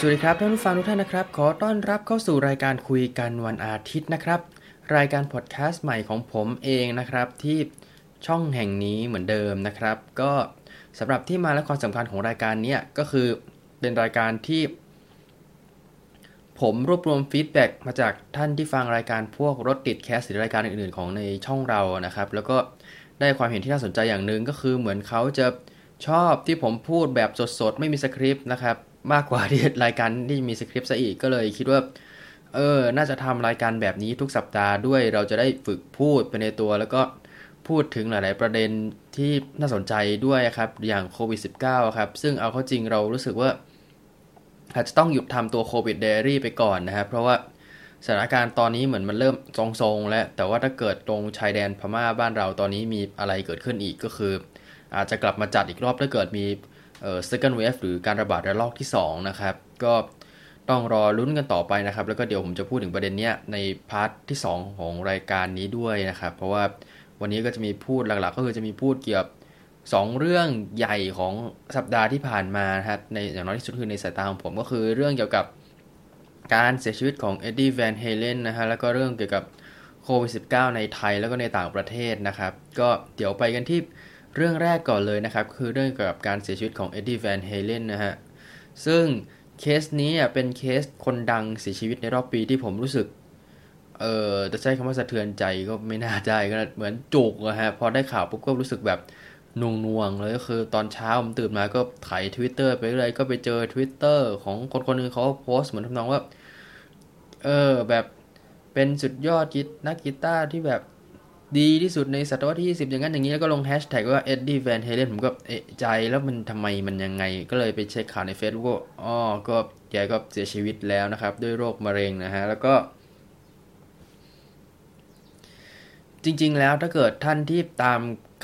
สวัสดีครับท่านผู้ฟังทุกท่านนะครับ ขอต้อนรับเข้าสู่รายการคุยกันวันอาทิตย์นะครับ รายการพอดแคสต์ใหม่ของผมเองนะครับที่ช่องแห่งนี้เหมือนเดิมนะครับ ก็สำหรับที่มาและความสำคัญของรายการนี้ก็คือเป็นรายการที่ ผมรวบรวม feedback มาจากท่านที่ฟังรายการพวกรถติดแคสหรือรายการอื่นๆ ของในช่องเรานะครับ แล้วก็ได้ความเห็นที่น่าสนใจอย่างหนึ่งก็คือเหมือนเขาจะชอบที่ผมพูดแบบสดๆ ไม่มีสคริปต์นะครับ มากกว่าที่รายการที่มีสคริปต์ซะอีกก็เลยคิดว่า เออ น่าจะทำรายการแบบนี้ทุกสัปดาห์ด้วยเราจะได้ฝึกพูดไปในตัว แล้วก็พูดถึงหลาย ๆ ประเด็นที่น่าสนใจด้วยครับ อย่างโควิด -19 ครับ ซึ่งเอาเข้าจริงเรารู้สึกว่าอาจจะต้องหยุดทำตัวโควิดเดรี่ไปก่อนนะครับเพราะว่าสถานการณ์ตอนนี้เหมือนมันเริ่มทรงๆ แล้ว แต่ว่าถ้าเกิดตรงชายแดนพม่าบ้านเราตอนนี้มีอะไรเกิดขึ้นอีกก็คือ อาจจะกลับมาจัดอีกรอบถ้าเกิดมี อ่อ second wave หรือการระบาดระลอกที่ 2 นะครับ ก็ต้องรอลุ้นกันต่อไปนะครับ แล้วก็เดี๋ยวผมจะพูดถึงประเด็นเนี้ยใน part ที่ 2 ของรายการนี้ด้วยนะครับ เพราะว่าวันนี้ก็จะมีพูดหลักๆ ก็คือจะมีพูดเกี่ยวกับ2เรื่องใหญ่ของสัปดาห์ที่ผ่านมาครับในอย่างน้อยที่สุดคือในสายตาของผมก็คือเรื่องเกี่ยวกับการเสียชีวิตของเอ็ดดี้แวนเฮเลนนะฮะแล้วก็เรื่องเกี่ยวกับโควิด -19 ในไทยแล้วก็ในต่างประเทศนะครับ ก็เดี๋ยวไปกันที่ เรื่องแรกก่อนเลยนะครับ คือเรื่องเกี่ยวกับการเสียชีวิตของเอ็ดดี้แวนเฮเลนนะฮะ ซึ่งเคสนี้เป็นเคสคนดังเสียชีวิตในรอบปีที่ผมรู้สึก เออจะใช้คำว่าสะเทือนใจก็ไม่น่าได้ก็เหมือนจุกอะฮะ พอได้ข่าวปุ๊บก็รู้สึกแบบนวงนวงเลยก็คือตอนเช้าผมตื่นมาก็ไถทวิตเตอร์ไปเรื่อยก็ไปเจอทวิตเตอร์ของคนคนหนึ่งเขาโพสต์เหมือนทำนองว่า เออแบบเป็นสุดยอดกีนักกีตาร์ที่แบบ ดีที่สุดในศตวรรษที่ 20 อย่างนั้นอย่างนี้แล้วก็ลงแฮชแท็กว่าเอ็ดดี้แวนเฮเลนผมก็เอะใจแล้วมันทำไมมันยังไง ก็เลยไปเช็คข่าวใน Facebook อ๋อก็แกก็เสียชีวิตแล้วนะครับ ด้วยโรคมะเร็งนะฮะ แล้วก็ จริง ๆ แล้วถ้าเกิดท่านที่ตาม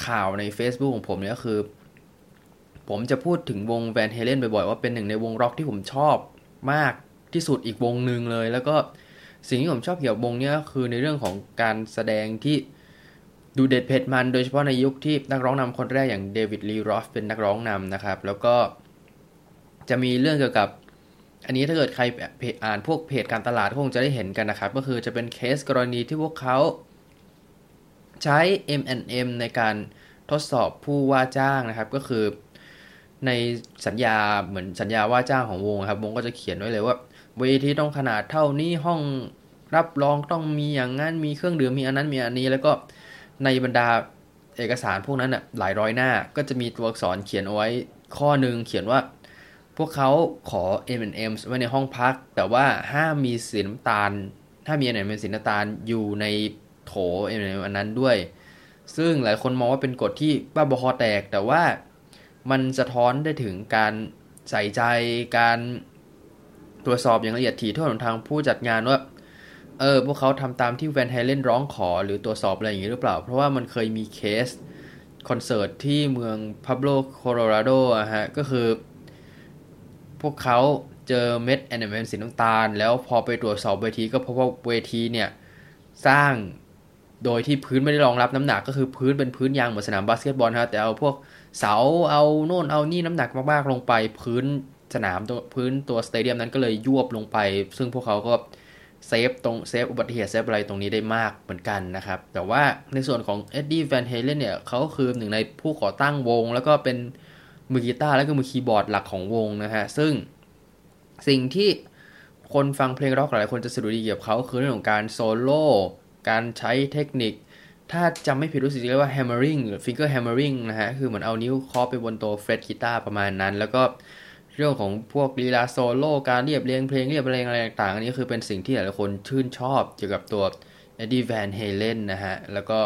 ข่าวใน Facebook ของผมเนี่ยก็คือ ผมจะพูดถึงวงแวนเฮเลนบ่อยๆ ว่าเป็นหนึ่งในวงร็อกที่ผมชอบมากที่สุดอีกวงหนึ่งเลย แล้วก็สิ่งที่ผมชอบเกี่ยวกับวงนี้ยคือในเรื่องของการแสดงที่ ดูเด็ดเผ็ดมันโดยเฉพาะในยุคที่นักร้องนำคนแรกอย่างเดวิดลีรอฟเป็นนักร้องนำนะครับ แล้วก็จะมีเรื่องเกี่ยวกับ อันนี้ถ้าเกิดใครอ่านพวกเพจการตลาดคงจะได้เห็นกันนะครับ ก็คือจะเป็นเคสกรณีที่พวกเขาใช้ M&M ในการทดสอบผู้ว่าจ้างนะครับ ก็คือในสัญญาเหมือนสัญญาว่าจ้างของวงครับ วงก็จะเขียนไว้เลยว่าเวทีต้องขนาดเท่านี้ห้องรับรองต้องมีอย่างนั้นมีเครื่องดื่มมีอันนั้นมีอันนี้แล้วก็ ในบรรดาเอกสารพวกนั้นอะหลายร้อยหน้าก็จะมีตัวอักษรเขียนเอาไว้ข้อหนึ่งเขียนว่า พวกเขาขอ M&M ไว้ในห้องพัก แต่ว่าห้ามมีสีน้ำตาล ถ้ามีอันไหนเป็นสีน้ำตาลอยู่ในโถ M&M อันนั้นด้วย ซึ่งหลายคนมองว่าเป็นกฎที่บ้าบอคอแตก แต่ว่ามันสะท้อนได้ถึงการใส่ใจการตรวจสอบอย่างละเอียดถี่ถ้วนของทางผู้จัดงานว่า เออพวกเขาทำตามที่แวนไฮเลนร้องขอหรือตรวจสอบอะไรอย่างนี้หรือเปล่า เพราะว่ามันเคยมีเคสคอนเสิร์ตที่เมืองพูเอโบลโคโลราโดอะฮะ ก็คือ พวกเขาเจอเม็ดแอนเมนสีน้ำตาล แล้วพอไปตรวจสอบเวทีก็พบว่าเวทีเนี่ย สร้างโดยที่พื้นไม่ได้รองรับน้ำหนักก็คือพื้นเป็นพื้นยางเหมือนสนามบาสเกตบอลฮะแต่เอาพวกเสาเอาโน่นเอานี่น้ำหนักมากๆลงไป พื้นสนามตัวพื้นตัว stadium นั้นก็เลยยวบลงไป ซึ่งพวกเขาก็ save ตรง save อุบัติเหตุ save อะไรตรงนี้ได้มากเหมือนกันนะครับ แต่ว่าในส่วนของเอ็ดดี้แวนเฮเลนเนี่ยเขาคือหนึ่งในผู้ก่อตั้งวง แล้วก็เป็นมือกีตาร์และก็มือคีย์บอร์ดหลักของวงนะฮะ ซึ่งสิ่งที่คนฟังเพลงร็อกหลายคนจะสดุดีเกี่ยวกับเขาคือเรื่องของการโซโล่การใช้เทคนิค ถ้าจำไม่ผิดรู้สึกเรียกว่า hammering หรือ finger hammering นะฮะ คือเหมือนเอานิ้วเคาะไปบนตัว fret กีตาร์ประมาณนั้น แล้วก็ เรื่องของพวกลีลาโซโล่การเรียบเรียงเพลงเรียบเรียงอะไรต่างๆอันนี้คือเป็นสิ่งที่หลายคนชื่นชอบเกี่ยวกับตัว Eddie Van Halen นะฮะ แล้วก็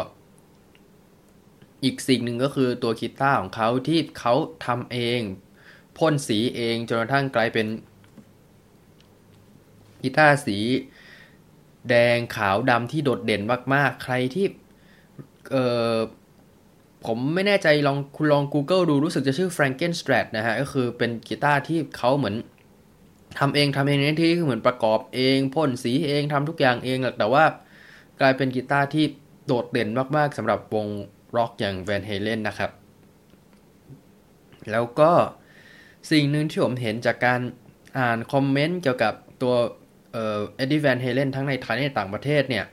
อีกสิ่งหนึ่งก็คือตัวกีตาร์ของเขาที่เขาทำเองพ่นสีเองจนกระทั่งกลายเป็นกีตาร์สี แดงขาวดำที่โดดเด่นมาก ๆ ใครที่เออ ผมไม่แน่ใจลองคุณลอง Google ดูรู้สึกจะชื่อ Frankenstrat นะฮะ ก็คือเป็นกีตาร์ที่เขาเหมือนทำเองทำเองในที่คือเหมือนประกอบเองพ่นสีเองทำทุกอย่างเองแต่ว่ากลายเป็นกีตาร์ที่โดดเด่นมากๆสำหรับวงร็อกอย่าง Van Halen นะครับ แล้วก็สิ่งหนึ่งที่ผมเห็นจากการอ่านคอมเมนต์เกี่ยวกับตัวเอ็ดดี้แวนเฮเลนทั้งในไทยในต่างประเทศเนี่ย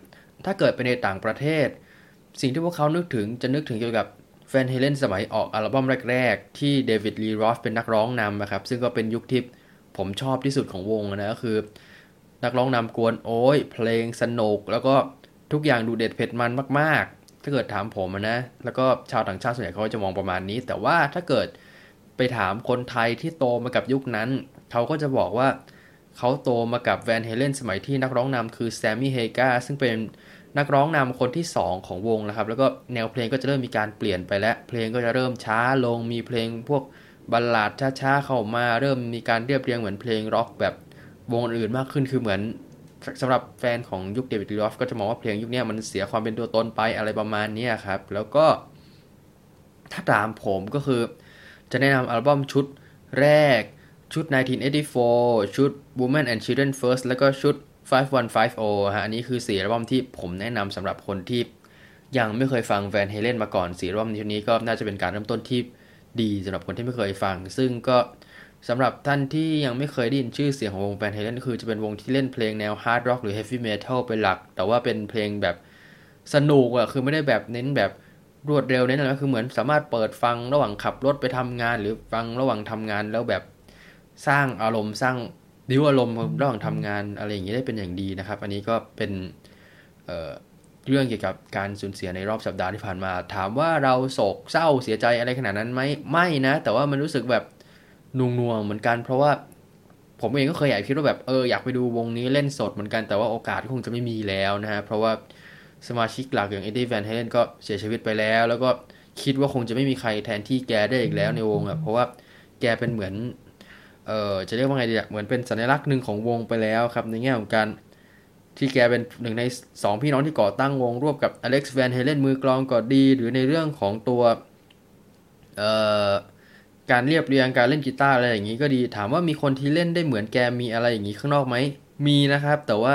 ถ้าเกิดไปในต่างประเทศ สิ่งที่พวกเขานึกถึงจะนึกถึงเกี่ยวกับ แวนเฮเลนสมัยออกอัลบั้มแรก ๆ ที่เดวิดลีรอธเป็นนักร้องนำนะครับ ซึ่งก็เป็นยุคที่ผมชอบที่สุดของวงนะก็คือ นักร้องนำกวนโอ้ย เพลงสนุก แล้วก็ทุกอย่างดูเด็ดเผ็ดมันมากๆ ถ้าเกิดถามผมนะแล้วก็ชาวต่างชาติส่วนใหญ่เขาจะมองประมาณนี้ แต่ว่าถ้าเกิดไปถามคนไทยที่โตมากับยุคนั้น เขาก็จะบอกว่าเขาโตมากับแวนเฮเลนสมัยที่นักร้องนำคือแซมมี่เฮกาซึ่งเป็น นักร้องนำคนที่ 2 ของวงนะครับ แล้วก็แนวเพลงก็จะเริ่มมีการเปลี่ยนไปแล้ว เพลงก็จะเริ่มช้าลงมีเพลงพวกบัลลาดช้าๆเข้ามาเริ่มมีการเรียบเรียงเหมือนเพลงร็อกแบบวงอื่นมากขึ้นคือเหมือนสำหรับแฟนของยุคเดวิดลีออฟก็จะมองว่าเพลงยุคนี้มันเสียความเป็นตัวตนไปอะไรประมาณนี้ครับ แล้วก็ ถ้าตามผมก็คือ จะแนะนำอัลบั้มชุดแรกชุด 1984 ชุด Women and Children First แล้วก็ชุด 5150ฮะอันนี้คือสีอัลบั้มที่ผมแนะนำสำหรับคนที่ยังไม่เคยฟังแวนเฮเลนมาก่อนสีอัลบั้มนี้ก็น่าจะเป็นการเริ่มต้นที่ดีสำหรับคนที่ไม่เคยฟัง ซึ่งก็สำหรับท่านที่ยังไม่เคยได้ยินชื่อเสียงของวงแวนเฮเลนคือจะเป็นวงที่เล่นเพลงแนวฮาร์ดร็อกหรือเฮฟวี่เมทัลเป็นหลัก แต่ว่าเป็นเพลงแบบสนุกอะคือไม่ได้แบบเน้นแบบรวดเร็วเน้นอะไรคือเหมือนสามารถเปิดฟังระหว่างขับรถไปทำงาน หรือฟังระหว่างทำงานแล้วแบบสร้างอารมณ์สร้าง ดิวอารมณ์ระหว่างทำงานอะไรอย่างนี้ได้เป็นอย่างดีนะครับ อันนี้ก็เป็นเรื่องเกี่ยวกับการสูญเสียในรอบสัปดาห์ที่ผ่านมา ถามว่าเราโศกเศร้าเสียใจอะไรขนาดนั้นไหมไม่นะ แต่ว่ามันรู้สึกแบบนุ่งนวงเหมือนกัน เพราะว่าผมเองก็เคยอยากคิดว่าแบบเอออยากไปดูวงนี้เล่นสดเหมือนกันแต่ว่าโอกาสคงจะไม่มีแล้วนะฮะเพราะว่าสมาชิกหลักอย่างเอ็ดดี้แวนเฮเลนก็เสียชีวิตไปแล้ว แล้วก็คิดว่าคงจะไม่มีใครแทนที่แกได้อีกแล้วในวงอะเพราะว่าแกเป็นเหมือน เอ่อจะเรียกว่าไงดีเหมือนเป็นสัญลักษณ์หนึ่งของวงไปแล้วครับ ในแง่ของการที่แกเป็นหนึ่งในสองพี่น้องที่ก่อตั้งวงร่วมกับอเล็กซ์แวนเฮเลนมือกลองก็ดี หรือในเรื่องของตัวเอ่อการเรียบเรียงการเล่นกีตาร์อะไรอย่างนี้ก็ดี ถามว่ามีคนที่เล่นได้เหมือนแกมีอะไรอย่างนี้ข้างนอกไหมมีนะครับ แต่ว่า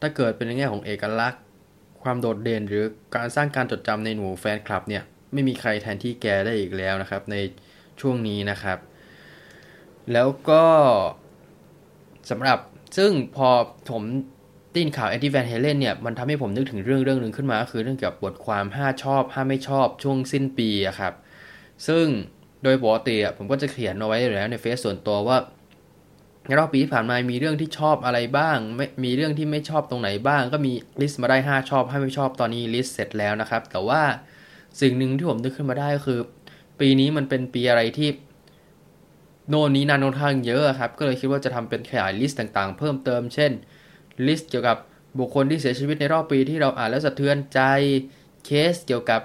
ถ้าเกิดเป็นในแง่ของเอกลักษณ์ ความโดดเด่นหรือการสร้างการจดจำในหมู่แฟนคลับเนี่ยไม่มีใครแทนที่แกได้อีกแล้วนะครับ ในช่วงนี้นะครับ แล้วก็สำหรับซึ่งพอผมตีนข่าวแอนตี้แวนเฮเลนเนี่ย มันทำให้ผมนึกถึงเรื่องเรื่องหนึ่งขึ้นมา ก็คือเรื่องเกี่ยวกับบทความ 5 ชอบ 5 ไม่ชอบ ช่วงสิ้นปีอะครับ ซึ่งโดยปกติผมก็จะเขียนเอาไว้อยู่แล้วในเฟซส่วนตัวว่าในรอบปีที่ผ่านมามีเรื่องที่ชอบอะไรบ้างไม่มีเรื่องที่ไม่ชอบตรงไหนบ้าง ก็มีลิสต์มาได้ 5 ชอบ5ไม่ชอบตอนนี้ลิสต์เสร็จแล้วนะครับ แต่ว่าสิ่งหนึ่งที่ผมนึกขึ้นมาได้ก็คือ ปีนี้มันเป็นปีอะไรที่ โน่นนี่นั่นค่อนข้างเยอะครับ ก็เลยคิดว่าจะทำเป็นขยายลิสต์ต่างๆ เพิ่มเติม เช่น ลิสต์เกี่ยวกับบุคคลที่เสียชีวิตในรอบปีที่เราอ่านแล้วสะเทือนใจ เคสเกี่ยวกับ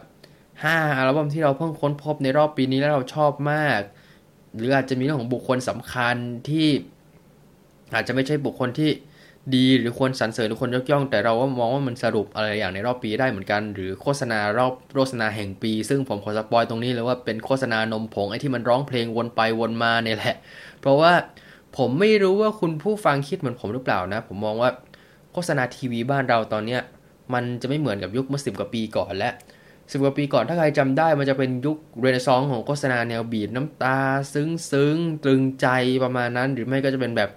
5 อัลบั้มที่เราเพิ่งค้นพบในรอบปีนี้แล้วเราชอบมาก หรืออาจจะมีเรื่องของบุคคลสำคัญที่อาจจะไม่ใช่บุคคลที่ ดีหรือควรสรรเสริญหรือควรยกย่อง แต่เราก็มองว่ามันสรุปอะไรอย่างในรอบปีได้เหมือนกัน หรือโฆษณารอบโฆษณาแห่งปี ซึ่งผมขอสปอยตรงนี้เลยว่าเป็นโฆษณานมผงไอ้ที่มันร้องเพลงวนไปวนมาเนี่ยแหละ เพราะว่าผมไม่รู้ว่าคุณผู้ฟังคิดเหมือนผมหรือเปล่านะ ผมมองว่าโฆษณาทีวีบ้านเราตอนเนี้ยมันจะไม่เหมือนกับยุคเมื่อสิบกว่าปีก่อนและสิบกว่าปีก่อนถ้าใครจำได้มันจะเป็นยุคเรเนซองของโฆษณาแนวบีดน้ำตา ซึ้งซึ้งตรึงใจประมาณนั้น หรือไม่ก็จะเป็นแบบ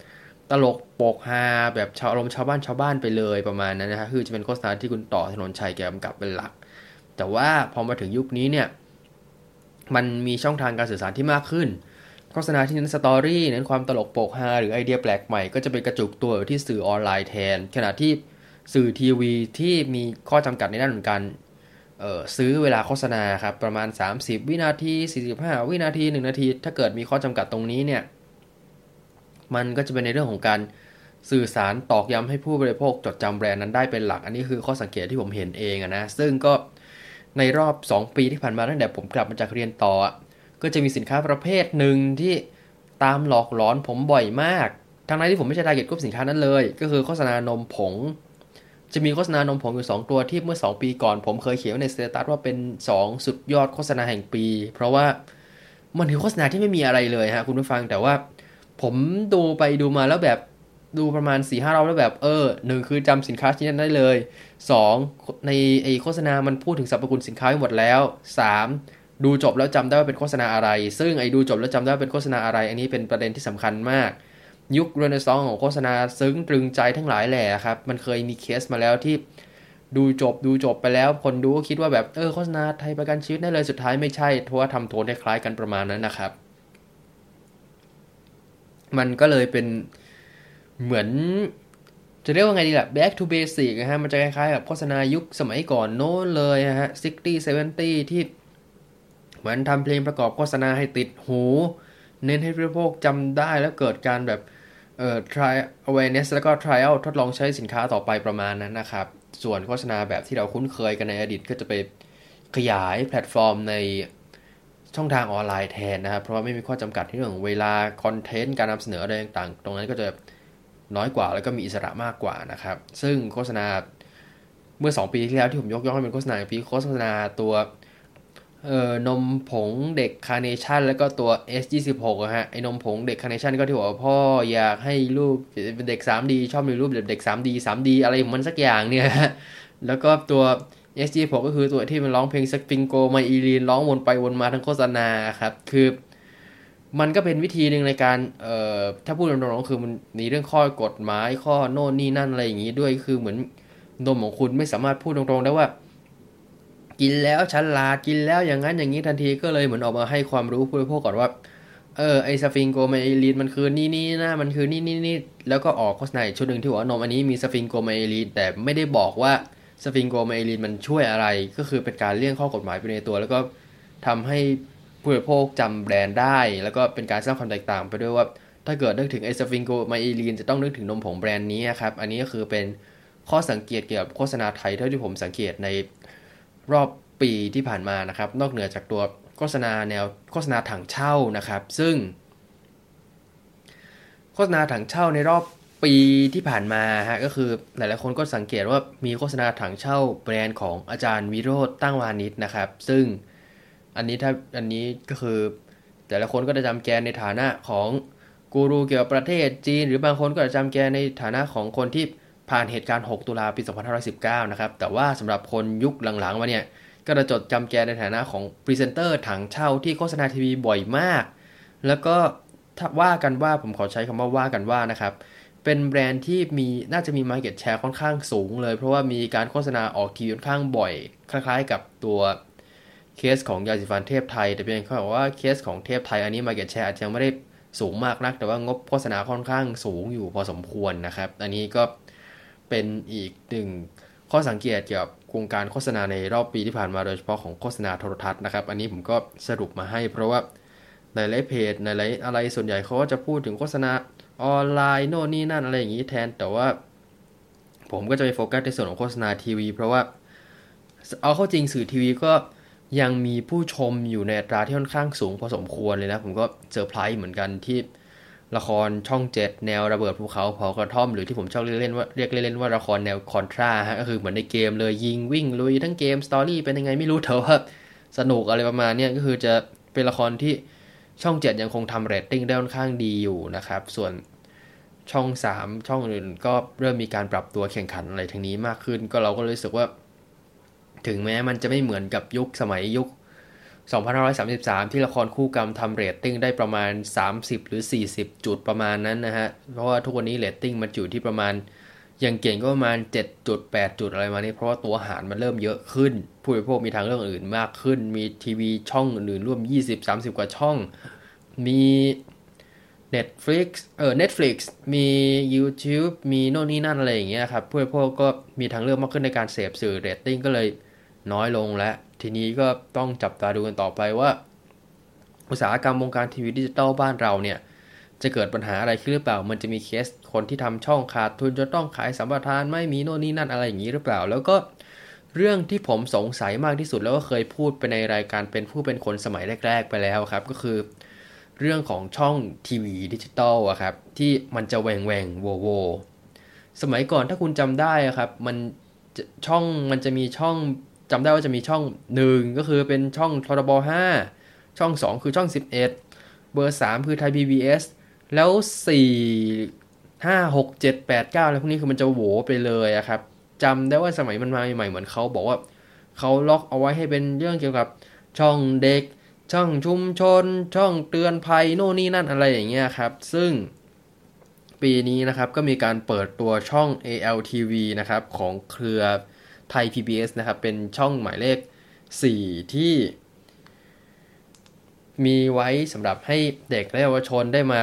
ตลกโปกฮาแบบชาวอารมณ์ชาวบ้านชาวบ้านไปเลยประมาณนั้นนะฮะคือจะเป็นโฆษณาที่คุณต่อถนนชัยแกกำกับเป็นหลัก แต่ว่าพอมาถึงยุคนี้เนี่ยมันมีช่องทางการสื่อสารที่มากขึ้น โฆษณาที่เน้นสตอรี่เน้นความตลกโปกฮาหรือไอเดียแปลกใหม่ก็จะไปกระจุกตัวที่สื่อออนไลน์แทน ขณะที่สื่อทีวีที่มีข้อจำกัดในด้านเหมือนกันซื้อเวลาโฆษณาครับประมาณ 30 วินาที 45 วินาที 1 นาที ถ้าเกิดมีข้อจำกัดตรงนี้เนี่ย มันก็จะเป็นในเรื่องของการสื่อสารตอกย้ำให้ผู้บริโภคจดจำแบรนด์นั้นได้เป็นหลัก อันนี้คือข้อสังเกตที่ผมเห็นเองนะ ซึ่งก็ในรอบ 2 ปีที่ผ่านมาตั้งแต่ผมกลับมาจากเรียนต่อ ก็จะมีสินค้าประเภทหนึ่งที่ตามหลอกหลอนผมบ่อยมาก ทั้งนั้นที่ผมไม่ใช่ target กลุ่มสินค้านั้นเลย ก็คือโฆษณานมผง จะมีโฆษณานมผงอยู่ 2 ตัวที่เมื่อ 2 ปีก่อน ผมเคยเขียนใน status ว่าเป็น 2 สุดยอดโฆษณาแห่งปี เพราะว่ามันคือโฆษณาที่ไม่มีอะไรเลยฮะคุณผู้ฟังแต่ว่า ผมดูไปดูมาแล้วแบบดูประมาณสี่ห้ารอบแล้วแบบ เออหนึ่งคือจำสินค้าชิ้นนั้นได้เลย 2. ในไอ้โฆษณามันพูดถึงสรรพคุณสินค้าหมดแล้ว 3. ดูจบแล้วจำได้ว่าเป็นโฆษณาอะไร ซึ่งไอดูจบแล้วจำได้ว่าเป็นโฆษณาอะไร อันนี้เป็นประเด็นที่สำคัญมาก ยุคเรเนซองของโฆษณาซึ้งตรึงใจทั้งหลายแหละครับ มันเคยมีเคสมาแล้วที่ดูจบดูจบไปแล้วคนดูก็คิดว่าแบบเออโฆษณาไทยประกันชีวิตได้เลยสุดท้ายไม่ใช่เพราะว่าทำโทนคล้ายกันประมาณนั้นนะครับ มันก็เลยเป็นเหมือน จะเรียกว่าไงดีล่ะ back to basic นะฮะ มันจะคล้ายๆกับโฆษณายุคสมัยก่อนโน้นเลยนะฮะ60 70ที่เหมือนทำเพลงประกอบโฆษณาให้ติดหู เน้นให้ผู้บริโภคจำได้แล้วเกิดการแบบเอ่อ try awareness แล้วก็ trial ทดลองใช้สินค้าต่อไปประมาณนั้นนะครับ ส่วนโฆษณาแบบที่เราคุ้นเคยกันในอดีตก็จะไปขยายแพลตฟอร์มใน ช่องทางออนไลน์แทนนะครับ เพราะว่าไม่มีข้อจำกัดที่เรื่องเวลาคอนเทนต์การนำเสนออะไรต่างๆ ตรงนั้นก็จะน้อยกว่าแล้วก็มีอิสระมากกว่านะครับ ซึ่งโฆษณาเมื่อ 2 ปีที่แล้วที่ผมยกย่องให้เป็นโฆษณาปีโฆษณาตัวเอ่อนมผงเด็กคาร์เนชั่นแล้วก็ตัว S26 อะฮะไอ้นมผงเด็กคาร์เนชั่นก็ที่บอกว่าพ่ออยากให้รูปเป็นเด็ก 3D ชอบมีรูปเด็ก 3D 3D อะไรของมันสักอย่างเนี่ยแล้วก็ตัว S26 ก็คือตัวที่มันร้องเพลง sphingomyelin ร้องวนไปวนมาทั้งโฆษณาครับ คือมันก็เป็นวิธีหนึ่งในการเอ่อถ้าพูดตรงๆคือมันมีเรื่องข้อกฎหมายข้อโน่นนี่นั่นอะไรอย่างนี้ด้วยคือเหมือนนมของคุณไม่สามารถพูดตรงๆได้ว่า กินแล้วฉลาดกินแล้วอย่างนั้นอย่างนี้ทันทีก็เลยเหมือนออกมาให้ความรู้ผู้บริโภคก่อนว่าเออไอ้ sphingomyelin มันคือนี่นี่นะมันคือนี่นี่นี่แล้วก็ออกโฆษณาชุดหนึ่งที่บอกว่านมอันนี้มี sphingomyelin แต่ไม่ได้บอกว่า sphingomyelin มันช่วยอะไรก็คือเป็นการเลี่ยงข้อกฎหมายไปในตัว แล้วก็ทำให้ผู้บริโภคจำแบรนด์ได้ แล้วก็เป็นการสร้างความแตกต่างไปด้วยว่า ถ้าเกิดนึกถึงไอ้ sphingomyelin จะต้องนึกถึงนมผงแบรนด์นี้ครับ อันนี้ก็คือเป็นข้อสังเกตเกี่ยวกับโฆษณาไทยเท่าที่ผมสังเกตในรอบปีที่ผ่านมานะครับ นอกเหนือจากตัวโฆษณาแนวโฆษณาถั่งเช่านะครับ ซึ่ง โฆษณาถั่งเช่าในรอบ ปีที่ผ่านมาฮะก็คือหลายๆคนก็สังเกตว่ามีโฆษณาถั่งเช่าแบรนด์ของอาจารย์วิโรจน์ตั้งวาณิชย์นะครับ ซึ่งอันนี้ถ้าอันนี้ก็คือ แต่ละคนก็จะจำแกในฐานะของกูรูเกี่ยวกับประเทศจีน หรือบางคนก็จะจำแกในฐานะของคนที่ผ่านเหตุการณ์ 6 ตุลาปี 2519 นะครับ แต่ว่าสำหรับคนยุคหลังๆมาเนี่ย ก็จะจดจำแกในฐานะของพรีเซนเตอร์ถั่งเช่าที่โฆษณาทีวีบ่อยมาก แล้วก็ว่ากันว่าผมขอใช้คำว่าว่ากันว่านะครับ เป็นแบรนด์ที่มีน่าจะมี Market Share ค่อนข้างสูงเลย เพราะว่ามีการโฆษณาออกทีวีค่อนข้างบ่อย คล้ายๆกับตัวเคสของยาสีฟันเทพไทย แต่เพียงแค่ว่าเคสของเทพไทยอันนี้ Market Share อาจจะยังไม่ได้สูงมากนัก แต่ว่างบโฆษณาค่อนข้างสูงอยู่พอสมควรนะครับ อันนี้ก็เป็นอีกหนึ่งข้อสังเกตเกี่ยวกับโครงการโฆษณาในรอบปีที่ผ่านมาโดยเฉพาะของโฆษณาโทรทัศน์นะครับ อันนี้ผมก็สรุปมาให้ เพราะว่าในหลายเพจในหลายอะไรส่วนใหญ่เขาก็จะพูดถึงโฆษณา ออนไลน์โน่นนี่นั่นอะไรอย่างนี้แทน แต่ว่า ผมก็จะไปโฟกัสในส่วนของโฆษณาทีวี เพราะว่าเอาเข้าจริงสื่อทีวีก็ยังมีผู้ชมอยู่ในอัตราที่ค่อนข้างสูงพอสมควรเลยนะ ผมก็เซอร์ไพรส์เหมือนกันที่ละครช่องเจ็ดแนวระเบิดภูเขาเผากระท่อมหรือที่ผมชอบเรียกเล่นว่าเรียกเล่นว่าละครแนวคอนทราฮะก็คือเหมือนในเกมเลยยิงวิ่งลุยทั้งเกม story เป็นยังไงไม่รู้เถอะว่าสนุกอะไรประมาณนี้ก็คือจะเป็นละครที่ ช่องเจ็ดยังคงทำเรตติ้งได้ค่อนข้างดีอยู่นะครับ ส่วนช่อง 3 ช่องอื่นก็เริ่มมีการปรับตัวแข่งขันอะไรทางนี้มากขึ้น ก็เราก็รู้สึกว่า ถึงแม้มันจะไม่เหมือนกับยุคสมัยยุค 2533 ที่ละครคู่กรรมทำเรตติ้งได้ประมาณ 30 หรือ 40 จุดประมาณนั้นนะฮะ เพราะว่าทุกวันนี้เรตติ้งมันอยู่ที่ประมาณ อย่างเก่งก็ประมาณ7จุด8จุดอะไรมานี้เพราะว่าตัวหารมันเริ่มเยอะขึ้น ผู้บริโภคมีทางเลือกอื่นมากขึ้น มีทีวีช่องอื่นร่วม 20-30 กว่าช่อง มี Netflix เออ Netflix มี YouTube มีโน่นนี่นั่นอะไรอย่างเงี้ยครับ ผู้บริโภคก็มีทางเลือกมากขึ้นในการเสพสื่อเรตติ้งก็เลยน้อยลงแล้วทีนี้ก็ต้องจับตาดูกันต่อไปว่า อุตสาหกรรมวงการทีวีดิจิตอลบ้านเราเนี่ย จะเกิดปัญหาอะไรขึ้นหรือเปล่า มันจะมีเคสคนที่ทำช่องขาดทุนจะต้องขายสัมปทานไม่มีโน่นนี่นั่นอะไรอย่างนี้หรือเปล่า แล้วก็เรื่องที่ผมสงสัยมากที่สุดแล้วก็เคยพูดไปในรายการเป็นผู้เป็นคนสมัยแรก ๆ ไปแล้วครับ ก็คือ เรื่องของช่องทีวีดิจิตอลอะครับ ที่มันจะแหว่งแหว่งโหว่โหว่สมัยก่อนถ้าคุณจำได้ครับ มันช่องมันจะมีช่องจำได้ว่าจะมีช่อง 1 ก็คือเป็นช่องททบ5ช่อง 2 คือช่อง 11 เบอร์ 3 คือไทย PBS แล้ว4 5 6 7 8 9แล้วพวกนี้คือมันจะโหว่ไปเลยอะครับจำได้ว่าสมัยมันมาใหม่เหมือนเขาบอกว่าเขาล็อกเอาไว้ให้เป็นเรื่องเกี่ยวกับช่องเด็ก ช่องชุมชน ช่องเตือนภัยโน่นนี่นั่นอะไรอย่างเงี้ยครับ ซึ่งปีนี้นะครับก็มีการเปิดตัวช่อง ALTV นะครับของเครือไทย PBS นะครับเป็นช่องหมายเลข 4 ที่ มีไว้สำหรับให้เด็กและเยาวชนได้มา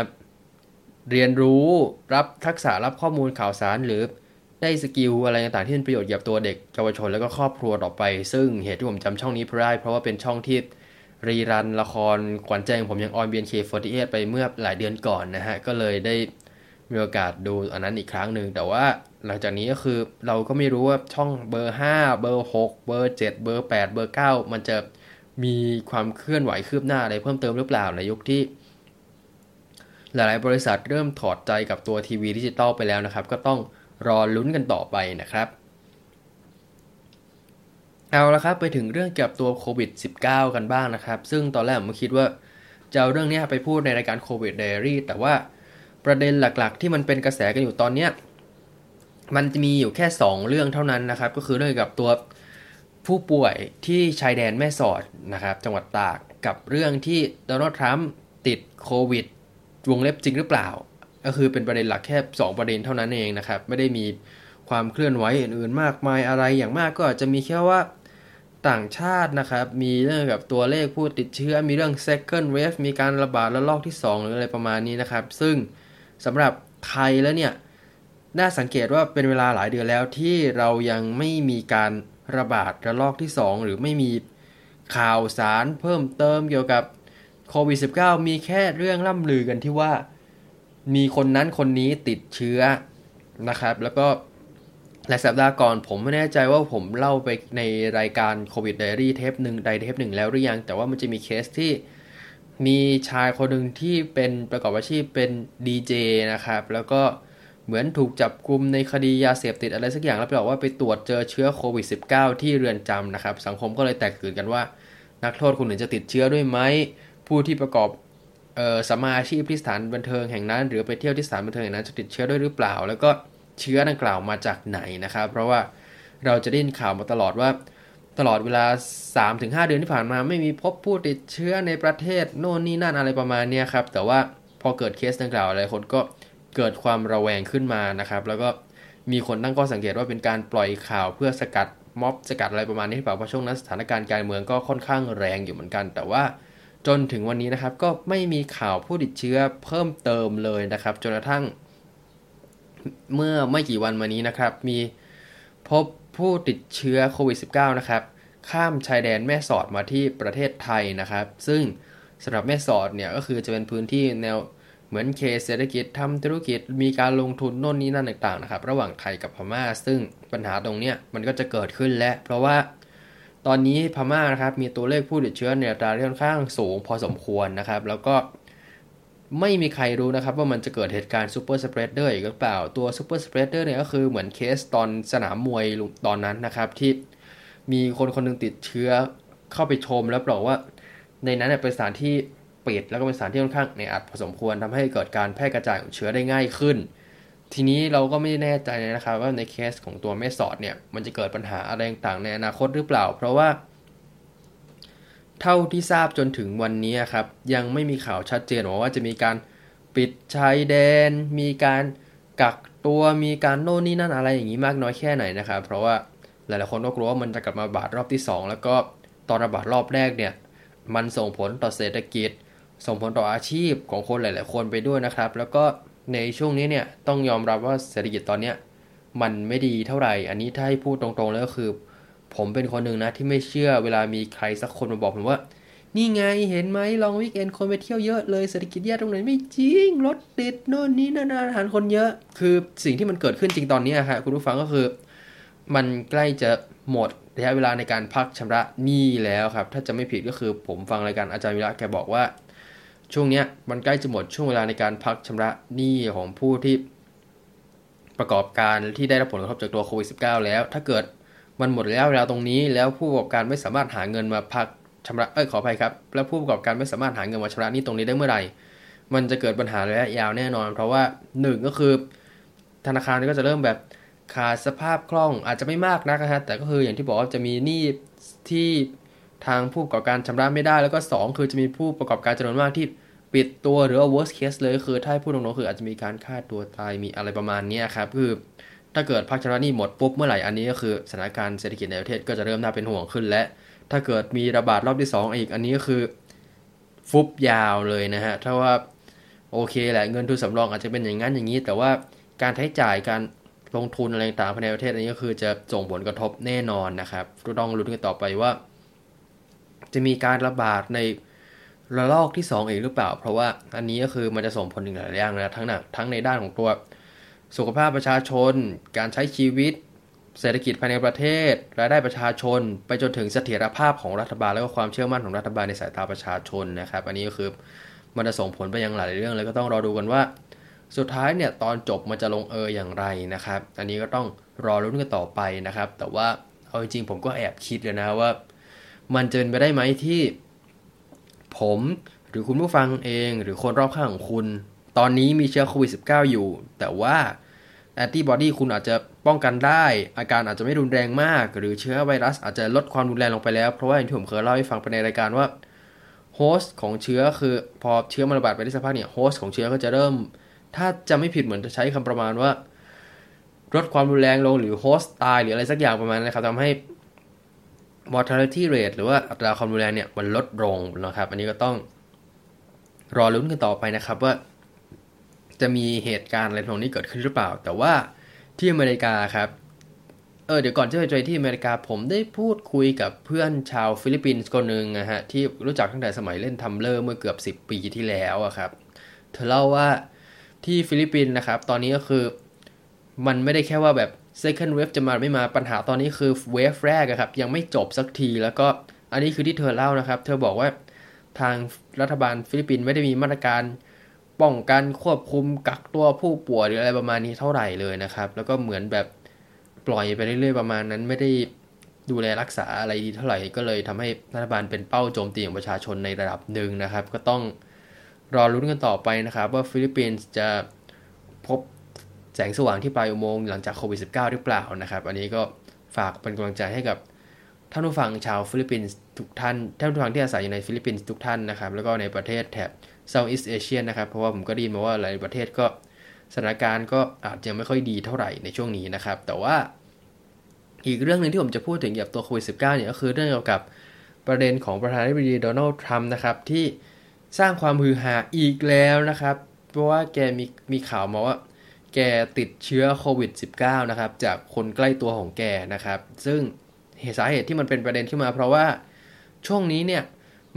เรียนรู้รับทักษะรับข้อมูลข่าวสารหรือได้สกิลอะไรต่างๆที่เป็นประโยชน์กับตัวเด็กเยาวชนแล้วก็ครอบครัวต่อไป ซึ่งเหตุที่ผมจำช่องนี้เพราะได้เพราะว่าเป็นช่องที่รีรันละครขวัญใจของผมยังออนเบียนเคฟอร์ตี้ไปเมื่อหลายเดือนก่อนนะฮะ ก็เลยได้มีโอกาสดูอันนั้นอีกครั้งหนึ่งแต่ว่าหลังจากนี้ก็คือเราก็ไม่รู้ว่าช่องเบอร์ 5 เบอร์ 6 เบอร์ 7 เบอร์ 8 เบอร์ 9 มันจะมีความเคลื่อนไหวคืบหน้าอะไรเพิ่มเติมหรือเปล่าในยุคที่ หลายๆ บริษัทเริ่มถอดใจกับตัวทีวีดิจิตอลไปแล้วนะครับ ก็ต้องรอลุ้นกันต่อไปนะครับ เอาละครับไปถึงเรื่องเกี่ยวกับตัวโควิด -19 กันบ้างนะครับ ซึ่งตอนแรกผมคิดว่าจะเอาเรื่องนี้ไปพูดในรายการโควิดไดอารี่แต่ว่าประเด็นหลักๆ ที่มันเป็นกระแสกันอยู่ตอนนี้มันจะมีอยู่แค่ 2 เรื่องเท่านั้นนะครับ ก็คือเรื่องกับตัวผู้ป่วยที่ชายแดนแม่สอดนะครับ จังหวัดตากกับเรื่องที่โดนัลด์ทรัมป์ติดโควิด วงเล็บจริงหรือเปล่า ก็คือเป็นประเด็นหลักแค่ 2 ประเด็นเท่านั้นเองนะครับ ไม่ได้มีความเคลื่อนไหวอื่นๆมากมายอะไรอย่างมากก็อาจะมีแค่ว่าต่างชาตินะครับ มีเรื่องกับตัวเลขผู้ติดเชื้อ มีเรื่อง second wave มีการระบาดระลอกที่ 2 หรืออะไรประมาณนี้นะครับ ซึ่งสำหรับไทยแล้วเนี่ย น่าสังเกตว่าเป็นเวลาหลายเดือนแล้วที่เรายังไม่มีการระบาดระลอกที่ 2 หรือไม่มีข่าวสารเพิ่มเติมเกี่ยวกับ โควิด -19 มีแค่เรื่องล่ำลือกันที่ว่า มีคนนั้นคนนี้ติดเชื้อนะครับ แล้วก็หลายสัปดาห์ก่อนผมไม่แน่ใจว่าผมเล่าไปในรายการโควิดไดอรี่เทปหนึ่งไดเทปหนึ่งแล้วหรือยัง แต่ว่ามันจะมีเคสที่มีชายคนหนึ่งที่เป็นประกอบอาชีพเป็นดีเจนะครับ แล้วก็เหมือนถูกจับกลุมในคดียาเสพติดอะไรสักอย่าง แล้วบอกว่าไปตรวจเจอเชื้อโควิด -19 ที่เรือนจำนะครับ สังคมก็เลยแตกตื่นกันว่า นักโทษคนอื่นจะติดเชื้อด้วยไหม ผู้ที่ประกอบออสมาอาชีพที่สถานบันเทิงแห่งนั้น หรือไปเที่ยวที่สถานบันเทิงแห่งนั้นจะติดเชื้อด้วยหรือเปล่า แล้วก็เชื้อดังกล่าวมาจากไหนนะครับ เพราะว่าเราจะได้ยินข่าวมาตลอดว่า ตลอดเวลา 3-5 เดือนที่ผ่านมาไม่มีพบผู้ติดเชื้อในประเทศโน่นนี่นั่นอะไรประมาณนี้ครับแต่ว่าพอเกิดเคสดังกล่าวอะไรคนก็เกิดความระแวงขึ้นมานะครับ แล้วก็มีคนตั้งข้อสังเกตว่าเป็นการปล่อยข่าวเพื่อสกัดม็อบสกัดอะไรประมาณนี้หรือเปล่าเพราะช่วงนั้นสถานการณ์การเมืองก็ค่อนข้างแรงอยู่เหมือนกัน แต่ว่า จนถึงวันนี้นะครับก็ไม่มีข่าวผู้ติดเชื้อเพิ่มเติมเลยนะครับจนกระทั่ง เมื่อไม่กี่วันมานี้นะครับ มีพบผู้ติดเชื้อโควิด -19 นะครับ ข้ามชายแดนแม่สอดมาที่ประเทศไทยนะครับ ซึ่งสำหรับแม่สอดเนี่ยก็คือจะเป็นพื้นที่แนวเหมือนเคเศรษฐกิจทำธุรกิจมีการลงทุนโน่นนี่นั่นต่างๆนะครับ ระหว่างไทยกับพม่า ซึ่งปัญหาตรงเนี้ยมันก็จะเกิดขึ้นแหละ เพราะว่า ตอนนี้พม่านะครับมีตัวเลขผู้ติดเชื้อในอัตราที่ค่อนข้างสูงพอสมควรนะครับ แล้วก็ไม่มีใครรู้นะครับว่ามันจะเกิดเหตุการณ์ super spreader อีกหรือเปล่า ตัว super spreader เนี่ยก็คือเหมือนเคสตอนสนามมวยตอนนั้นนะครับ ที่มีคนคนนึงติดเชื้อเข้าไปชมแล้วบอกว่า ในนั้นเป็นสถานที่ปิดแล้วก็เป็นสถานที่ค่อนข้างในอัดพอสมควรทำให้เกิดการแพร่กระจายของเชื้อได้ง่ายขึ้น ทีนี้เราก็ไม่แน่ใจนะครับว่าในเคสของตัวแม่สอดเนี่ย มันจะเกิดปัญหาอะไรต่างในอนาคตหรือเปล่า เพราะว่า เท่าที่ทราบจนถึงวันนี้ครับ ยังไม่มีข่าวชัดเจนว่าจะมีการปิดชายแดน มีการกักตัวมีการโน่นนี่นั่นอะไรอย่างนี้มากน้อยแค่ไหนนะครับ เพราะว่าหลายๆคนก็กลัวว่ามันจะกลับมาบาดรอบที่ 2 แล้วก็ตอนระบาดรอบแรกเนี่ย มันส่งผลต่อเศรษฐกิจ ส่งผลต่ออาชีพของคนหลาย ๆ คนไปด้วยนะครับ แล้วก็ ในช่วงนี้เนี่ยต้องยอมรับว่าเศรษฐกิจตอนเนี้ยมันไม่ดีเท่าไหร่ อันนี้ถ้าให้พูดตรงๆแล้วก็คือ ผมเป็นคนหนึ่งนะที่ไม่เชื่อเวลามีใครสักคนมาบอกผมว่า นี่ไงเห็นไหมลองวิกเอนคนไปเที่ยวเยอะเลยเศรษฐกิจแย่ตรงไหนไม่จริงรถติดโน่นนี่นั่นอาหารคนเยอะ คือสิ่งที่มันเกิดขึ้นจริงตอนนี้ครับคุณผู้ฟังก็คือ มันใกล้จะหมดระยะเวลาในการพักชำระหนี้แล้วครับ ถ้าจะไม่ผิดก็คือผมฟังรายการอาจารย์วิระแกบอกว่า ช่วงนี้มันใกล้จะหมดช่วงเวลาในการพักชำระหนี้ของผู้ที่ประกอบการที่ได้รับผลกระทบจากตัวโควิด -19 แล้ว ถ้าเกิดมันหมดระยะเวลาตรงนี้ แล้วผู้ประกอบการไม่สามารถหาเงินมาพักชำระเอ้ยขออภัยครับ แล้วผู้ประกอบการไม่สามารถหาเงินมาชำระหนี้ตรงนี้ได้เมื่อไหร่ มันจะเกิดปัญหาระยะยาวแน่นอน เพราะว่า1ก็คือธนาคารก็จะเริ่มแบบขาดสภาพคล่องอาจจะไม่มากนักนะฮะแต่ก็คืออย่างที่บอกว่าจะมีหนี้ที่ทางผู้ประกอบการชำระไม่ได้ แล้วก็ 2 คือจะมีผู้ประกอบการจำนวนมากที่ ปิดตัวหรือว่า worst case เลยคือถ้าพูดตรงๆคืออาจจะมีการฆ่าตัวตายมีอะไรประมาณนี้ครับคือถ้าเกิดภาคชำระหนี้หมดปุ๊บเมื่อไหร่อันนี้ก็คือสถานการณ์เศรษฐกิจในประเทศก็จะเริ่มน่าเป็นห่วงขึ้น และถ้าเกิดมีระบาดรอบที่ 2 อีก อันนี้ก็คือฟุบยาวเลยนะฮะถ้าว่าโอเคแหละเงินทุนสำรองอาจจะเป็นอย่างนั้นอย่างนี้ แต่ว่าการใช้จ่ายการลงทุนอะไรต่างภายในประเทศอันนี้ก็คือจะส่งผลกระทบแน่นอนนะครับต้องรุ้นกันต่อไปว่า จะมีการระบาดใน ระลอกที่ 2 อีกหรือเปล่า เพราะว่าอันนี้ก็คือมันจะส่งผลถึงหลายอย่างนะทั้งหนักทั้งในด้านของตัว สุขภาพประชาชน การใช้ชีวิต เศรษฐกิจภายในประเทศ รายได้ประชาชน ไปจนถึงเสถียรภาพของรัฐบาลและก็ความเชื่อมั่นของรัฐบาลในสายตาประชาชนนะครับ อันนี้ก็คือมันจะส่งผลไปยังหลายเรื่องเลยก็ต้องรอดูกันว่า สุดท้ายเนี่ยตอนจบมันจะลงเอยอย่างไรนะครับ อันนี้ก็ต้องรอรุ้นกันต่อไปนะครับ แต่ว่าเอาจริงๆผมก็แอบคิดเลยนะว่า มันจะเป็นไปได้ไหมที่ ผม หรือคุณผู้ฟังเอง หรือคนรอบข้างของคุณ ตอนนี้มีเชื้อโควิด -19 อยู่ แต่ว่าแอนติบอดีคุณอาจจะป้องกันได้ อาการอาจจะไม่รุนแรงมาก หรือเชื้อไวรัสอาจจะลดความรุนแรงลงไปแล้ว เพราะว่าอย่างที่ผมเคยเล่าให้ฟังไปในรายการว่า host ของเชื้อคือพอเชื้อมันระบาดไปได้สักพักเนี่ย host ของเชื้อก็จะเริ่ม ถ้าจะไม่ผิดเหมือนจะใช้คำประมาณว่าลดความรุนแรงลงหรือ host ตายหรืออะไรสักอย่างประมาณนั้นนะครับทำให้ mortality rate หรือว่าอัตราความรุนแรงเนี่ยมันลดลงนะครับ อันนี้ก็ต้องรอลุ้นกันต่อไปนะครับว่า จะมีเหตุการณ์อะไรตรงนี้เกิดขึ้นหรือเปล่า แต่ว่าที่อเมริกาครับเออเดี๋ยวก่อนที่จะไปที่อเมริกาผมได้พูดคุยกับเพื่อนชาวฟิลิปปินส์คนหนึ่งนะฮะที่รู้จักตั้งแต่สมัยเล่น Tumblr เมื่อเกือบ 10 ปีที่แล้วอะครับ เธอเล่าว่าที่ฟิลิปปินส์นะครับ ตอนนี้ก็คือมันไม่ได้แค่ว่าแบบ second wave จะมาไม่มาปัญหาตอนนี้คือ wave แรกครับ ยังไม่จบสักทีแล้วก็อันนี้คือที่เธอเล่านะครับ เธอบอกว่าทางรัฐบาลฟิลิปปินส์ไม่ได้มีมาตรการป้องกันควบคุมกักตัวผู้ป่วยหรืออะไรประมาณนี้เท่าไหร่เลยนะครับ แล้วก็เหมือนแบบปล่อยไปเรื่อยๆประมาณนั้นไม่ได้ดูแลรักษาอะไรดีเท่าไหร่ก็เลยทำให้รัฐบาลเป็นเป้าโจมตีของประชาชนในระดับหนึ่งนะครับ ก็ต้องรอลุ้นกันต่อไปนะครับ ว่าฟิลิปปินส์จะพบ แสงสว่างที่ปลายอุโมงค์หลังจากโควิด -19 หรือเปล่านะครับ อันนี้ก็ฝากเป็นกำลังใจให้กับท่านผู้ฟังชาวฟิลิปปินส์ทุกท่านท่านผู้ฟังที่อาศัยอยู่ในฟิลิปปินส์ทุกท่านนะครับ แล้วก็ในประเทศแถบ Southeast Asia นะครับ เพราะว่าผมก็ได้ยินมาว่าหลายประเทศก็สถานการณ์ก็อาจจะไม่ค่อยดีเท่าไหร่ในช่วงนี้นะครับ แต่ว่าอีกเรื่องหนึ่งที่ผมจะพูดถึงเกี่ยวกับตัวโควิด -19 เนี่ยก็คือเรื่องเกี่ยวกับประเด็นของประธานาธิบดีโดนัลด์ทรัมป์นะครับที่สร้างความฮือฮาอีกแล้วนะครับ เพราะว่าแกมีมีข่าวมาว่า แกติดเชื้อโควิด -19 นะครับ จากคนใกล้ตัวของแกนะครับ ซึ่งสาเหตุที่มันเป็นประเด็นขึ้นมา เพราะว่าช่วงนี้เนี่ย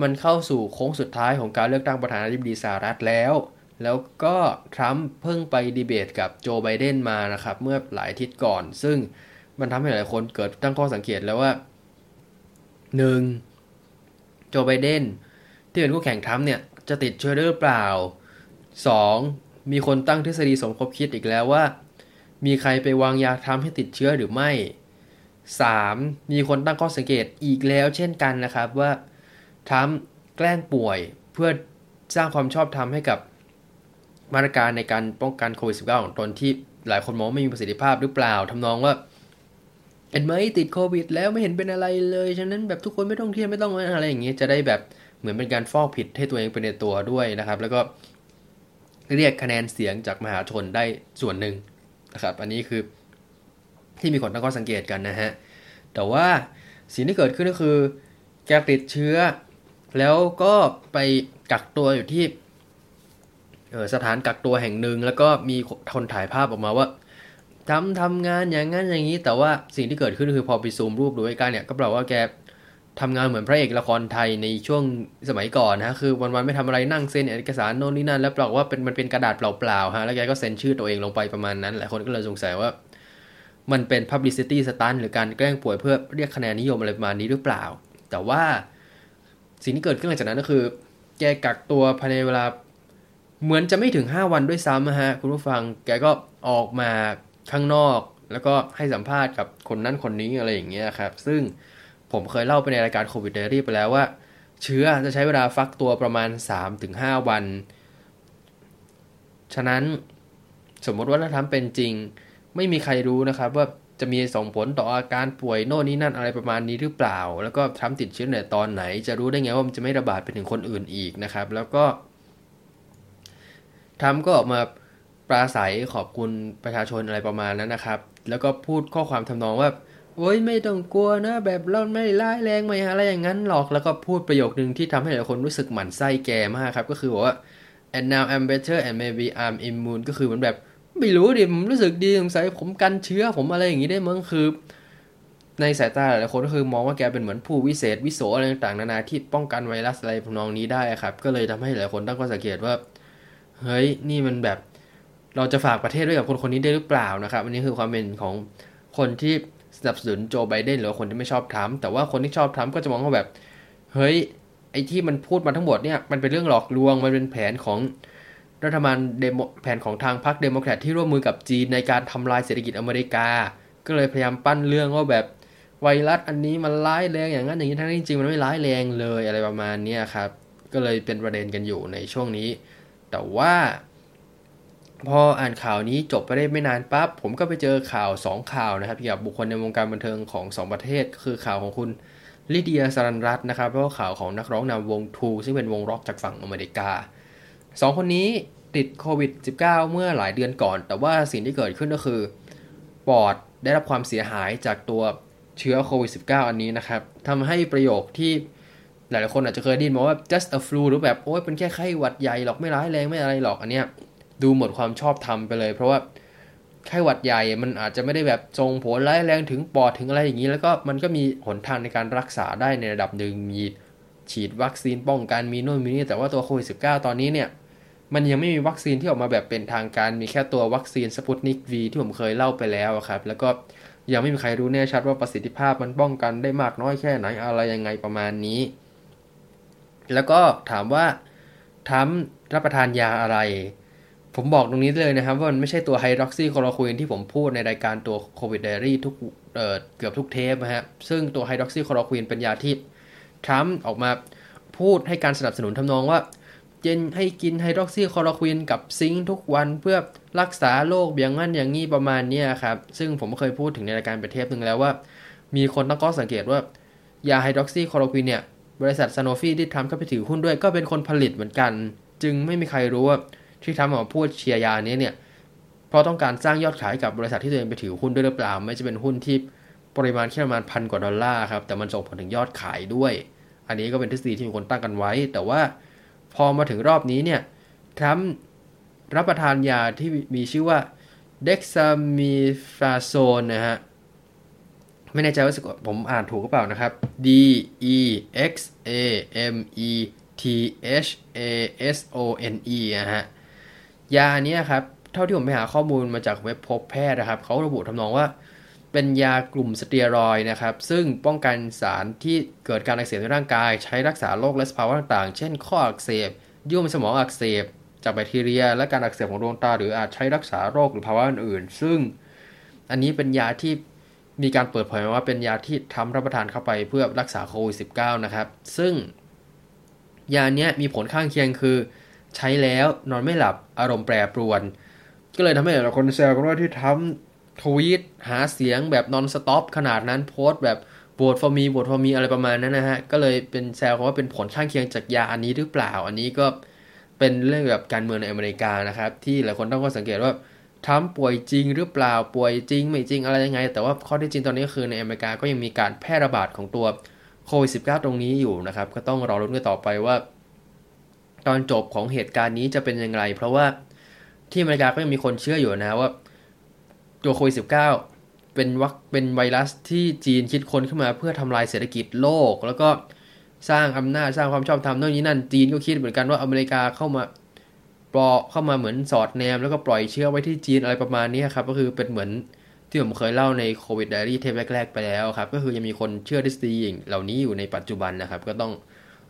มันเข้าสู่โค้งสุดท้ายของการเลือกตั้งประธานาธิบดีสหรัฐแล้ว แล้วก็ทรัมป์เพิ่งไปดีเบตกับโจไบเดนมานะครับ เมื่อหลายทิตย์ก่อน ซึ่งมันทำให้หลายคนเกิดตั้งข้อสังเกตแล้วว่า 1. โจไบเดนที่เป็นคู่แข่งทรัมป์เนี่ยจะติดเชื้อหรือเปล่า 2. มีคนตั้งทฤษฎีสมคบคิดอีกแล้วว่า มีใครไปวางยาทำให้ติดเชื้อหรือไม่ 3. มีคนตั้งข้อสังเกตอีกแล้วเช่นกันนะครับว่าทรัมแกล้งป่วยเพื่อสร้างความชอบธรรมให้กับมาตรการในการป้องกันโควิด -19 ของตนที่หลายคนมองไม่มีประสิทธิภาพหรือเปล่าทำนองว่าเห็นไหมติดโควิด แล้วไม่เห็นเป็นอะไรเลยฉะนั้นแบบทุกคนไม่ต้องเที่ยวไม่ต้องอะไรอย่างนี้ยจะได้แบบเหมือนเป็นการฟอกผิดให้ตัวเองเป็นในตัวด้วยนะครับ แล้วก็ เรียกคะแนนเสียงจากมหาชนได้ส่วนหนึ่งนะครับ อันนี้คือที่มีคนตั้งข้อสังเกตกันนะฮะ แต่ว่าสิ่งที่เกิดขึ้นก็คือ แกติดเชื้อ แล้วก็ไปกักตัวอยู่ที่สถานกักตัวแห่งหนึ่ง แล้วก็มีคนถ่ายภาพออกมาว่าทำทำงานอย่างนั้นอย่างนี้ แต่ว่าสิ่งที่เกิดขึ้นคือพอไปซูมรูปดูใกล้ๆเนี่ย ก็แปลว่าแก ทำงานเหมือนพระเอกละครไทยในช่วงสมัยก่อนนะคือวันๆไม่ทำอะไรนั่งเซ็นเอกสารโน่นนี่นั่น แล้วบอกว่าเป็นมันเป็นกระดาษเปล่าๆฮะแล้วแกก็เซ็นชื่อตัวเองลงไปประมาณนั้นหลายคนก็เลยสงสัยว่า มันเป็น publicity stunt หรือการแกล้งป่วยเพื่อเรียกคะแนนนิยมอะไรประมาณนี้หรือเปล่า แต่ว่าสิ่งที่เกิดขึ้นหลังจากนั้นก็คือ แกกักตัวภายในเวลาเหมือนจะไม่ถึง 5 วันด้วยซ้ำนะฮะคุณผู้ฟังแกก็ออกมาข้างนอก แล้วก็ให้สัมภาษณ์กับคนนั้นคนนี้อะไรอย่างเงี้ยครับ ซึ่ง ผมเคยเล่าไปในรายการโควิดเดรี่ไปแล้วว่า เชื้อจะใช้เวลาฟักตัวประมาณ 3-5 วัน ฉะนั้นสมมติว่าถ้าทำเป็นจริง ไม่มีใครรู้นะครับว่าจะมีส่งผลต่ออาการป่วยโน่นนี่นั่นอะไรประมาณนี้หรือเปล่า แล้วก็ทรัมติดเชื้อในตอนไหน จะรู้ได้ไงว่ามันจะไม่ระบาดไปถึงคนอื่นอีกนะครับ แล้วก็ทรัมก็ออกมาปราศัยขอบคุณประชาชนอะไรประมาณนั้นนะครับ แล้วก็พูดข้อความทำนองว่า โอ้ยไม่ต้องกลัวนะ แบบเราไม่ร้ายแรงไม่อะไรอย่างนั้นหรอกแล้วก็พูดประโยคนึงที่ทำให้หลายคนรู้สึกหมั่นไส้แกมากครับ ก็คือบอกว่า and now I'm better and maybe I'm immune ก็คือเหมันแบบ ไม่รู้ดิผมรู้สึกดีสงสัยผมกันเชื้อผมอะไรอย่างนี้ได้มั้งคือ ในสายตาหลายคนก็คือมองว่าแกเป็นเหมือนผู้วิเศษวิโสอะไรต่างๆนานาที่ป้องกันไวรัสอะไรพวกนองนี้ได้ครับ ก็เลยทำให้หลายคนตั้งข้อสังเกตว่า เฮ้ยนี่มันแบบ เราจะฝากประเทศไว้กับคนคนนี้ได้หรือเปล่านะครับอันนี้คือความเห็นของคนที่ สนับสนุนโจไบเดนหรือคนที่ไม่ชอบทรัมป์แต่ว่าคนที่ชอบทรัมป์ก็จะมองว่าแบบ เฮ้ย ไอ้ที่มันพูดมาทั้งหมดเนี่ยมันเป็นเรื่องหลอกลวงมันเป็นแผนของรัฐบาลเดโมแผนของทางพรรคเดโมแครตที่ร่วมมือกับจีนในการทำลายเศรษฐกิจอเมริกา ก็เลยพยายามปั้นเรื่องว่าแบบไวรัสอันนี้มันร้ายแรงอย่างนั้นอย่างนี้ทั้งที่จริงมันไม่ร้ายแรงเลยอะไรประมาณนี้ครับ ก็เลยเป็นประเด็นกันอยู่ในช่วงนี้ แต่ว่า พออ่านข่าวนี้จบไปได้ไม่นานปั๊บผมก็ไปเจอข่าว 2 ข่าวนะครับเกี่ยวกับบุคคลในวงการบันเทิงของ 2 ประเทศ คือข่าวของคุณลิเดียสรันรัตน์นะครับแล้วก็ข่าวของนักร้องนำวงทูซึ่งเป็นวงร็อกจากฝั่งอเมริกา 2 คนนี้ติดโควิด -19 เมื่อหลายเดือนก่อน แต่ว่าสิ่งที่เกิดขึ้นก็คือ ปอดได้รับความเสียหายจากตัวเชื้อโควิด -19 อันนี้นะครับทำให้ประโยคที่หลายๆคนอาจจะเคยได้ยินมาว่า just a flu หรือแบบโอ้ยเป็นแค่ไข้หวัดใหญ่หรอกไม่ร้ายแรงไม่อะไรหรอกอันเนี้ย ดูหมดความชอบธรรมไปเลย เพราะว่าไข้หวัดใหญ่มันอาจจะไม่ได้แบบทรงผลร้ายแรงถึงปอดถึงอะไรอย่างนี้ แล้วก็มันก็มีหนทางในการรักษาได้ในระดับหนึ่งมีฉีดวัคซีนป้องกันมีโน่นมีนี่แต่ว่าตัวโควิด -19 ตอนนี้เนี่ย มันยังไม่มีวัคซีนที่ออกมาแบบเป็นทางการมีแค่ตัววัคซีนสปุตนิก V ที่ผมเคยเล่าไปแล้วครับ แล้วก็ยังไม่มีใครรู้แน่ชัดว่าประสิทธิภาพมันป้องกันได้มากน้อยแค่ไหนอะไรยังไงประมาณนี้ แล้วก็ถามว่าทำรับประทานยาอะไร ผมบอกตรงนี้เลยนะครับ ว่ามันไม่ใช่ตัวไฮดรอกซีคลอโรควินที่ผมพูดในรายการตัว Covid Diary ทุกเกือบทุกเทปนะครับซึ่งตัวไฮดรอกซีคลอโรควินเป็นยาที่ทรัมป์ออกมาพูดให้การสนับสนุนทำนองว่าเชียร์ให้กินไฮดรอกซีคลอโรควินกับ zinc ทุกวันเพื่อรักษาโรคอย่างนั้นอย่างนี้ประมาณนี้ครับซึ่งผมเคยพูดถึงในรายการไปเทปหนึ่งแล้วว่า มีคนตั้งข้อสังเกตว่ายาไฮดรอกซีคลอโรควินเนี่ยบริษัท Sanofi ที่ทำก็ไปถือหุ้นด้วยก็เป็นคนผลิตเหมือนกัน จึงไม่มีใครรู้ว่า ที่ทำออกมาพูดเชียร์ยานี้เนี่ยเพราะต้องการสร้างยอดขายกับบริษัทที่ตัวเองไปถือหุ้นด้วยหรือเปล่า แม้จะเป็นหุ้นที่ปริมาณแค่ประมาณพันกว่าดอลลาร์ครับแต่มันส่งผลถึงยอดขายด้วย อันนี้ก็เป็นทฤษฎีที่มีคนตั้งกันไว้ แต่ว่าพอมาถึงรอบนี้เนี่ยทรัมป์รับประทานยาที่มีชื่อว่าเด็กซามีฟาโซนนะฮะไม่แน่ใจว่าผมอ่านถูกหรือเปล่านะครับ D E X A M E T H A S O N E นะฮะ ยาเนี้ยครับ เท่าที่ผมไปหาข้อมูลมาจากเว็บพบแพทย์นะครับเขาระบุทำนองว่า เป็นยากลุ่มสเตียรอยนะครับ ซึ่งป้องกันสารที่เกิดการอักเสบในร่างกาย ใช้รักษาโรคและสภาวะต่างๆ เช่น ข้ออักเสบยุ่มสมองอักเสบ จากแบคทีเรีย และการอักเสบของดวงตา หรืออาจใช้รักษาโรคหรือภาวะอื่นๆ ซึ่งอันนี้เป็นยาที่มีการเปิดเผยว่าเป็นยาที่ทำรับประทานเข้าไปเพื่อรักษาโควิด -19 นะครับ ซึ่งยาเนี้ยมีผลข้างเคียงคือ ใช้แล้วนอนไม่หลับอารมณ์แปรปรวน ก็เลยทำให้หลายคนแซวกันว่าที่ทำทวีตหาเสียงแบบ non-stop ขนาดนั้นโพสต์แบบ vote for me vote for me อะไรประมาณนั้นนะฮะ ก็เลยเป็นแซวว่าเป็นผลข้างเคียงจากยาอันนี้หรือเปล่า อันนี้ก็เป็นเรื่องแบบการเมืองในอเมริกานะครับ ที่หลายคนตั้งข้อสังเกตว่าทรัมป์ป่วยจริงหรือเปล่าป่วยจริง ไม่จริงอะไรยังไง แต่ว่าข้อที่จริงตอนนี้คือในอเมริกาก็ยังมีการแพร่ระบาดของตัวโควิด -19 ตรงนี้อยู่นะครับ ก็ต้องรอลุ้นกันต่อไปว่า ตอนจบของเหตุการณ์นี้จะเป็นยังไงเพราะว่าที่อเมริกาก็ยังมีคนเชื่ออยู่นะว่าตัวโควิด -19 เป็นวัคเป็นไวรัสที่จีนคิดค้นขึ้นมาเพื่อทำลายเศรษฐกิจโลก แล้วก็สร้างอำนาจสร้างความชอบธรรมโน่นนี้นั่นจีนก็คิดเหมือนกันว่าอเมริกาเข้ามาปลอเข้ามาเหมือนสอดแนม แล้วก็ปล่อยเชื้อไว้ที่จีนอะไรประมาณนี้ครับก็คือเป็นเหมือนที่ผมเคยเล่าในโควิดไดรี่เทปแรกๆไปแล้วครับ ก็คือยังมีคนเชื่อทฤษฎีเหล่านี้อยู่ในปัจจุบันนะครับ ก็ต้อง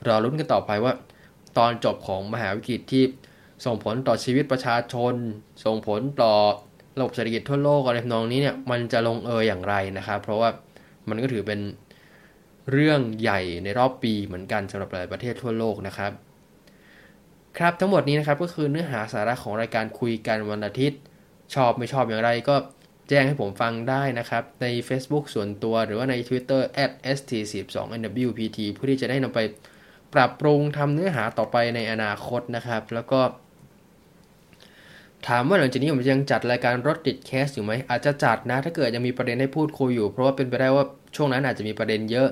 รอรุ้นกันต่อไปว่า ตอนจบของมหาวิกฤตที่ส่งผลต่อชีวิตประชาชน ส่งผลต่อระบบเศรษฐกิจทั่วโลกอะไรทำนองนี้เนี่ยมันจะลงเอยอย่างไรนะครับ เพราะว่ามันก็ถือเป็นเรื่องใหญ่ในรอบปีเหมือนกันสำหรับหลายประเทศทั่วโลกนะครับ ครับทั้งหมดนี้นะครับก็คือเนื้อหาสาระของรายการคุยกันวันอาทิตย์ ชอบไม่ชอบอย่างไรก็แจ้งให้ผมฟังได้นะครับ ใน Facebook ส่วนตัวหรือว่าใน Twitter @st12nwpt เพื่อที่จะได้นำไป ปรับปรุงทำเนื้อหาต่อไปในอนาคตนะครับ แล้วก็ถามว่าหลังจากนี้ผมยังจัดรายการรถติดแคสอยู่ไหมอาจจะจัดนะ ถ้าเกิดยังมีประเด็นให้พูดคุยอยู่ เพราะว่าเป็นไปได้ว่าช่วงนั้นอาจจะมีประเด็นเยอะ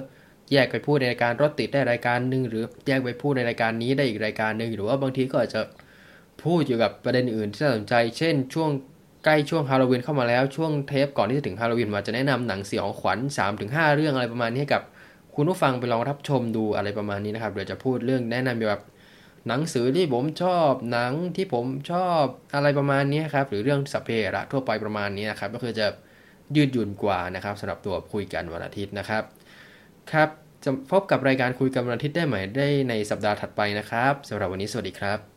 แยกไปพูดในรายการรถติดได้รายการหนึ่งหรือแยกไปพูดในรายการนี้ได้อีกรายการหนึ่งหรือว่าบางทีก็อาจจะพูดอยู่กับประเด็นอื่นที่น่าสนใจ เช่น ช่วงใกล้ช่วงฮาโลวีนเข้ามาแล้วช่วงเทปก่อนที่จะถึงฮาโลวีนมาจะแนะนำหนังสยองขวัญ3-5 เรื่องอะไรประมาณนี้ให้กับ คุณผู้ฟังไปลองรับชมดูอะไรประมาณนี้นะครับเดี๋ยวจะพูดเรื่องแนะนำแบบหนังสือที่ผมชอบหนังที่ผมชอบอะไรประมาณนี้ครับหรือเรื่องสัพเพระทั่วไปประมาณนี้นะครับก็คือจะยืดหยุ่นกว่านะครับสำหรับตัวคุยกันวันอาทิตย์นะครับครับจะพบกับรายการคุยกันวันอาทิตย์ได้ใหม่ได้ในสัปดาห์ถัดไปนะครับสำหรับวันนี้สวัสดีครับ